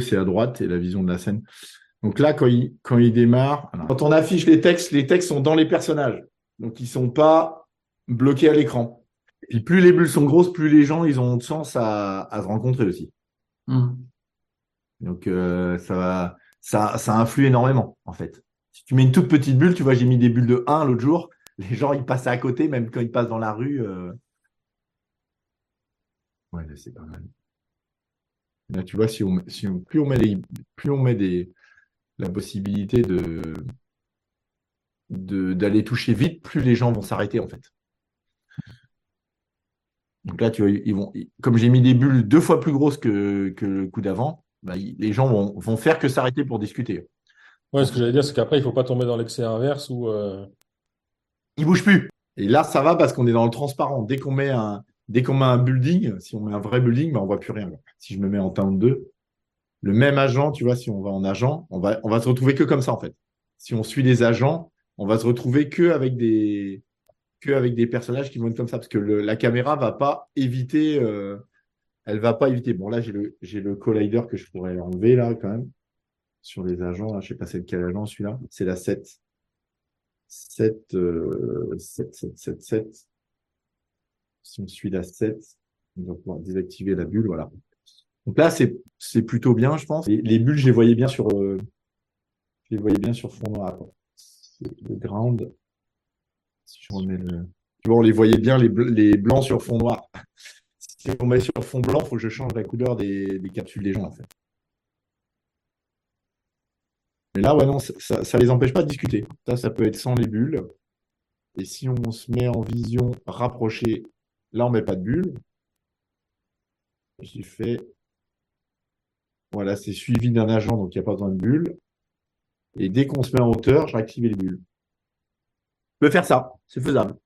c'est à droite et la vision de la scène. Donc là, quand il, quand il démarre, quand on affiche les textes, les textes sont dans les personnages. Donc ils sont pas bloqués à l'écran. Et puis plus les bulles sont grosses, plus les gens ils ont de chance à, à se rencontrer aussi. Hmm. Donc euh, ça va, ça, ça influe énormément en fait. Si tu mets une toute petite bulle, tu vois, j'ai mis des bulles de 1 l'autre jour. Les gens ils passent à côté, même quand ils passent dans la rue. euh. Ouais, c'est pas mal. Là, tu vois, si on, si on, plus on met plus on met des, la possibilité de, de, d'aller toucher vite, plus les gens vont s'arrêter, en fait. Donc là, tu vois, ils vont, comme j'ai mis des bulles deux fois plus grosses que, que le coup d'avant, bah, les gens vont, vont faire que s'arrêter pour discuter. Ouais, ce que j'allais dire, c'est qu'après, il faut pas tomber dans l'excès inverse où euh, Ils bougent plus. Et là, ça va parce qu'on est dans le transparent. Dès qu'on met un, dès qu'on met un building, si on met un vrai building, bah, on voit plus rien. Si je me mets en teint 2, le même agent, tu vois, si on va en agent, on va, on va se retrouver que comme ça, en fait. Si on suit les agents, on va se retrouver que avec des, que avec des personnages qui vont être comme ça, parce que le- la caméra va pas éviter, euh, elle va pas éviter. Bon, là, j'ai le, j'ai le collider que je pourrais enlever, là, quand même. Sur les agents, là, je sais pas c'est lequel agent, celui-là. C'est la 7. 7, euh, 7, 7, 7, 7. Si on suit la 7, on va pouvoir désactiver la bulle, voilà. Donc là, c'est, c'est plutôt bien, je pense. Les, les bulles, je les voyais bien sur, euh, je les voyais bien sur fond noir. Le ground. Si je remets le, tu vois, on les voyait bien, les, les blancs sur fond noir. Si on met sur fond blanc, faut que je change la couleur des, des capsules des gens, en fait. Mais là, ouais, non, ça, ça les empêche pas de discuter. Ça, ça peut être sans les bulles. Et si on se met en vision rapprochée, là, on met pas de bulle. J'ai fait. Voilà, c'est suivi d'un agent, donc il n'y a pas besoin de bulle. Et dès qu'on se met en hauteur, j'ai activé les bulles. Je peux faire ça, c'est faisable.